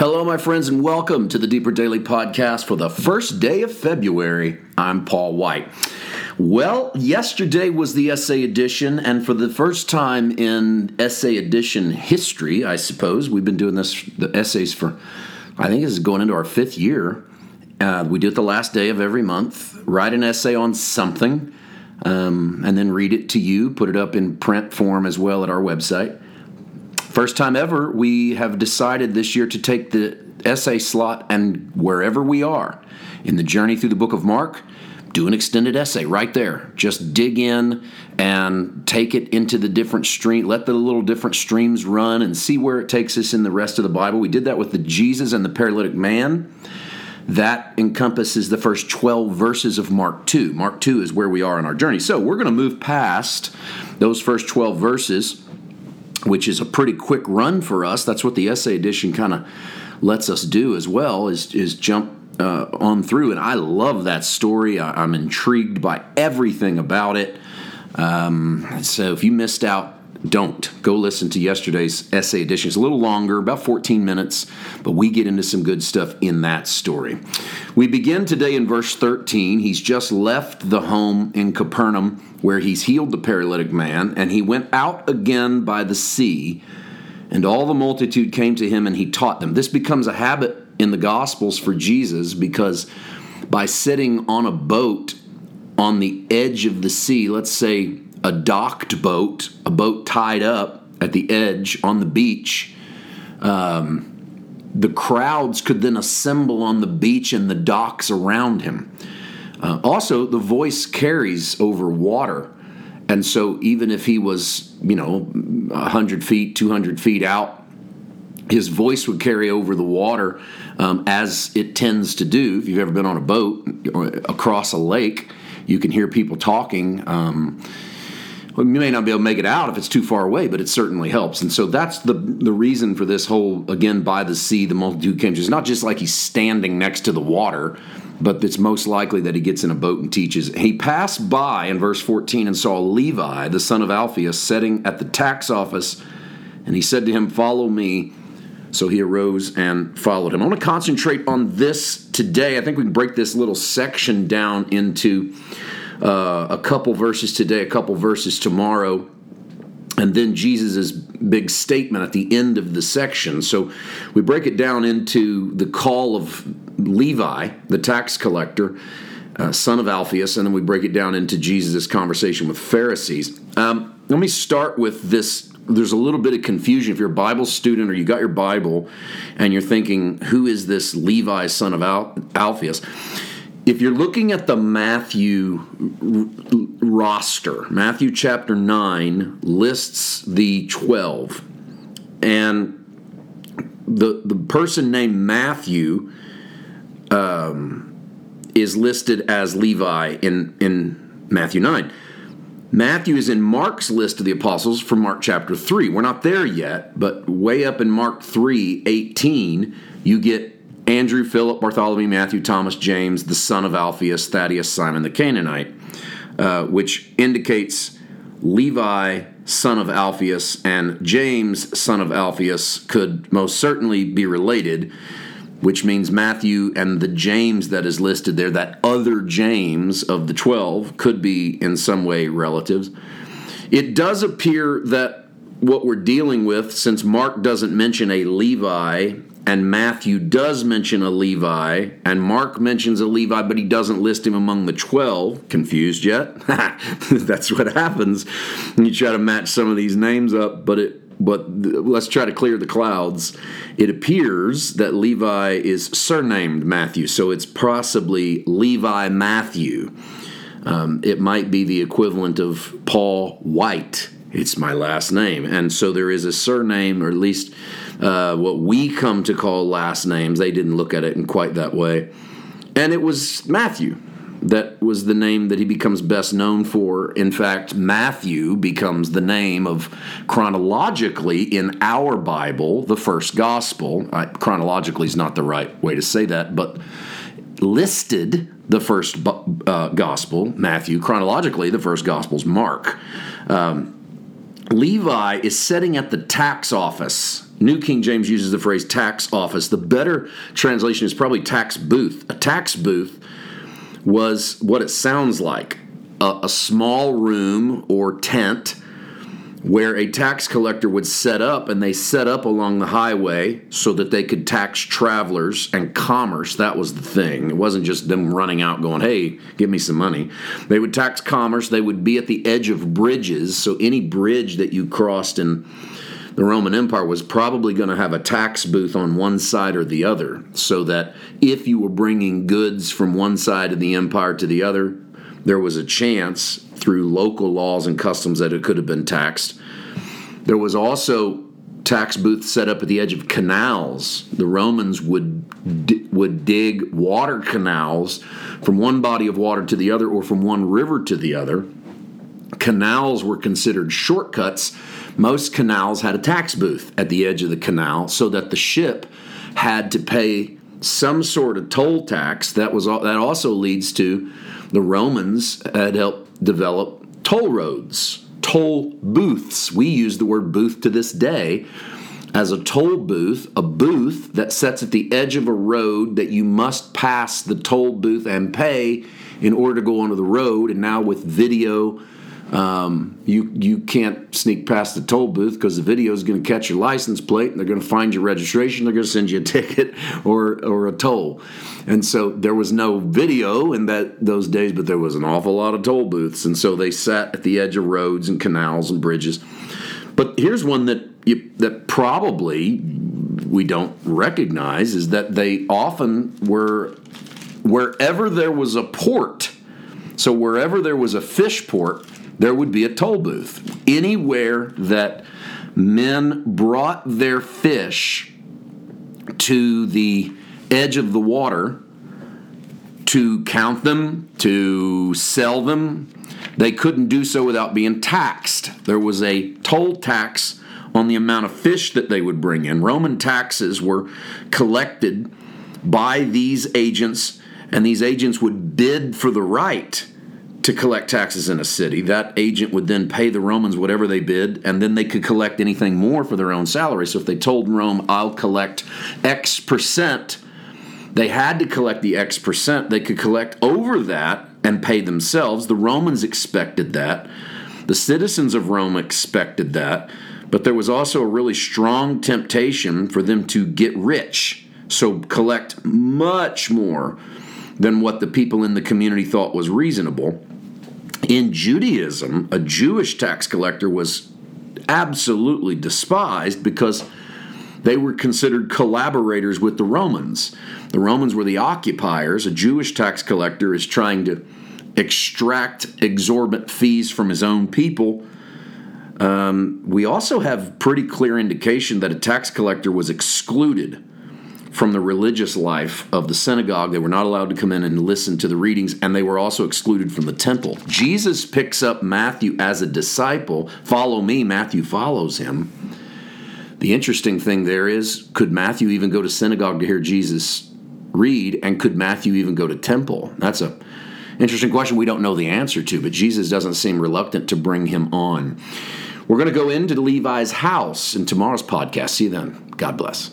Hello, my friends, and welcome to the Deeper Daily Podcast for the first day of February. I'm Paul White. Well, yesterday was the essay edition, and for the first time in essay edition history, I suppose, we've been doing this, the essays for, I think this is going into our fifth year. Uh, we do it the last day of every month, write an essay on something, um, and then read it to you, put it up in print form as well at our website. First time ever, we have decided this year to take the essay slot and wherever we are in the journey through the book of Mark, do an extended essay right there. Just dig in and take it into the different stream. Let the little different streams run and see where it takes us in the rest of the Bible. We did that with the Jesus and the paralytic man. That encompasses the first 12 verses of Mark 2. Mark 2 is where we are in our journey. So we're going to move past those first 12 verses which is a pretty quick run for us. That's what the essay edition kind of lets us do as well, is, is jump uh, on through. And I love that story. I, am intrigued by everything about it. Um, so if you missed out, don't go listen to yesterday's essay edition. It's a little longer, about 14 minutes, but we get into some good stuff in that story. We begin today in verse 13. He's just left the home in Capernaum where he's healed the paralytic man, and he went out again by the sea, and all the multitude came to him and he taught them. This becomes a habit in the Gospels for Jesus because by sitting on a boat on the edge of the sea, let's say a docked boat, a boat tied up at the edge on the beach, um, the crowds could then assemble on the beach and the docks around him. Uh, also, the voice carries over water. And so, even if he was, you know, 100 feet, 200 feet out, his voice would carry over the water um, as it tends to do. If you've ever been on a boat across a lake, you can hear people talking. Um, well, you may not be able to make it out if it's too far away, but it certainly helps. And so that's the the reason for this whole again by the sea, the multitude came. It's not just like he's standing next to the water, but it's most likely that he gets in a boat and teaches. He passed by in verse 14 and saw Levi, the son of Alphaeus, sitting at the tax office, and he said to him, Follow me. So he arose and followed him. I want to concentrate on this today. I think we can break this little section down into uh, a couple verses today, a couple verses tomorrow, and then Jesus' big statement at the end of the section. So we break it down into the call of Levi, the tax collector, uh, son of Alphaeus, and then we break it down into Jesus' conversation with Pharisees. Um, let me start with this. There's a little bit of confusion if you're a Bible student or you got your Bible and you're thinking, who is this Levi, son of Al- Alphaeus? If you're looking at the Matthew roster, Matthew chapter 9 lists the 12. And the, the person named Matthew um, is listed as Levi in, in Matthew 9. Matthew is in Mark's list of the apostles from Mark chapter 3. We're not there yet, but way up in Mark 3 18, you get Andrew, Philip, Bartholomew, Matthew, Thomas, James, the son of Alphaeus, Thaddeus, Simon the Canaanite, uh, which indicates Levi, son of Alphaeus, and James, son of Alphaeus, could most certainly be related, which means Matthew and the James that is listed there, that other James of the 12, could be in some way relatives. It does appear that what we're dealing with, since Mark doesn't mention a Levi and Matthew does mention a Levi, and Mark mentions a Levi, but he doesn't list him among the 12. Confused yet? That's what happens when you try to match some of these names up, but it but let's try to clear the clouds. It appears that Levi is surnamed Matthew, so it's possibly Levi Matthew. Um, it might be the equivalent of Paul White. It's my last name. And so there is a surname, or at least uh, what we come to call last names. They didn't look at it in quite that way. And it was Matthew that was the name that he becomes best known for. In fact, Matthew becomes the name of chronologically in our Bible, the first gospel. Uh, chronologically is not the right way to say that, but listed the first uh, gospel, Matthew. Chronologically, the first gospel is Mark. Um, Levi is sitting at the tax office New King James uses the phrase tax office. The better translation is probably tax booth. A tax booth was what it sounds like a, a small room or tent where a tax collector would set up, and they set up along the highway so that they could tax travelers and commerce. That was the thing. It wasn't just them running out going, hey, give me some money. They would tax commerce. They would be at the edge of bridges. So any bridge that you crossed in the Roman Empire was probably going to have a tax booth on one side or the other, so that if you were bringing goods from one side of the empire to the other, there was a chance through local laws and customs that it could have been taxed. There was also tax booths set up at the edge of canals. The Romans would would dig water canals from one body of water to the other or from one river to the other. Canals were considered shortcuts. Most canals had a tax booth at the edge of the canal so that the ship had to pay some sort of toll tax. That was that also leads to the Romans had helped develop toll roads, toll booths. We use the word booth to this day as a toll booth, a booth that sets at the edge of a road that you must pass the toll booth and pay in order to go onto the road. And now with video um, you you can't sneak past the toll booth because the video is going to catch your license plate and they're going to find your registration. They're going to send you a ticket or or a toll. And so there was no video in that those days, but there was an awful lot of toll booths. And so they sat at the edge of roads and canals and bridges. But here's one that you, that probably we don't recognize is that they often were wherever there was a port. So wherever there was a fish port, there would be a toll booth. Anywhere that men brought their fish to the edge of the water to count them, to sell them, they couldn't do so without being taxed. There was a toll tax on the amount of fish that they would bring in. Roman taxes were collected by these agents, and these agents would bid for the right to collect taxes in a city. That agent would then pay the Romans whatever they bid, and then they could collect anything more for their own salary. So if they told Rome, I'll collect X percent, they had to collect the X percent. They could collect over that and pay themselves. The Romans expected that. The citizens of Rome expected that. But there was also a really strong temptation for them to get rich. So collect much more than what the people in the community thought was reasonable. In Judaism, a Jewish tax collector was absolutely despised because they were considered collaborators with the Romans. The Romans were the occupiers. A Jewish tax collector is trying to extract exorbitant fees from his own people. Um, we also have pretty clear indication that a tax collector was excluded from the religious life of the synagogue. They were not allowed to come in and listen to the readings, and they were also excluded from the temple. Jesus picks up Matthew as a disciple. Follow me, Matthew follows him. The interesting thing there is could Matthew even go to synagogue to hear Jesus read, and could Matthew even go to temple? That's a interesting question we don't know the answer to, but Jesus doesn't seem reluctant to bring him on. We're going to go into Levi's house in tomorrow's podcast. See you then. God bless.